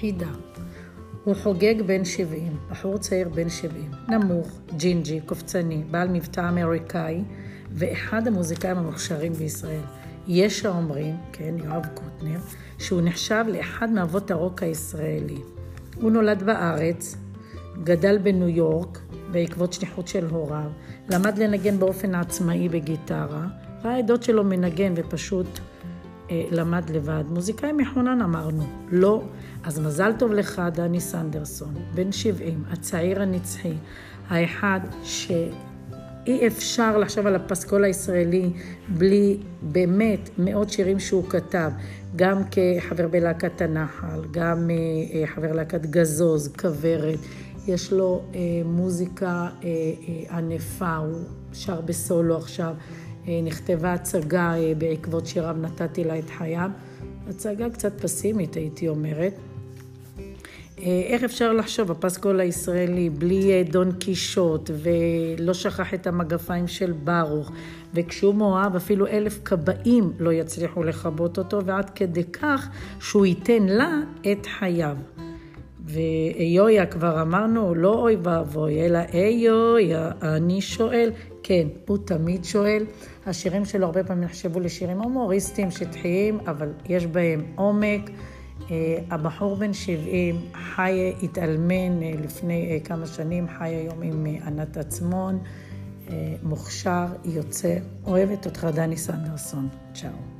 חידה. הוא חוגג בן 70, בחור צעיר בן 70, נמוך, ג'ינג'י, קופצני, בעל מבטא אמריקאי, ואחד המוזיקאים המוכשרים בישראל. יש האומרים, כן, יואב קוטנר, שהוא נחשב לאחד מאבות הרוק הישראלי. הוא נולד בארץ, גדל בניו יורק בעקבות שליחות של הוריו, למד לנגן באופן עצמאי בגיטרה, ראה עדות שלו מנגן ופשוט למד לבד. מוזיקאי מחונן אמרנו, לא. אז מזל טוב לך, דני סנדרסון, בן 70, הצעיר הנצחי, האחד ש... אי אפשר לחשוב על הפסקול הישראלי בלי באמת מאות שירים שהוא כתב, גם כחבר בלהקת הנחל, גם אה, אה, חבר להקת גזוז, כוורת, יש לו אה, מוזיקה ענפה, הוא שר בסולו עכשיו, נכתבה הצגה בעקבות שיריו נתתי לה את חייו, הצגה קצת פסימית הייתי אומרת. אה, איך אפשר לחשוב, הפסקול הישראלי, בלי אה, דון קישוט, ולא שכח את המגפיים של ברוך, וכשהוא מאוהב אפילו אלף כבאים לא יצליחו לכבות אותו, ועד כדי כך שהוא ייתן לה את חייו. ואיויה כבר אמרנו, לא אוי ואבוי, אלא איויה, אני שואל. כן, הוא תמיד שואל. השירים שלו הרבה פעמים נחשבו לשירים הומוריסטיים, שטחיים, אבל יש בהם עומק. אה, הבחור בן 70 חי, התאלמן אה, לפני אה, כמה שנים, חי היום עם ענת עצמון, מוכשר, יוצר. אוהבת אותך, דני סנדרסון. צ'או.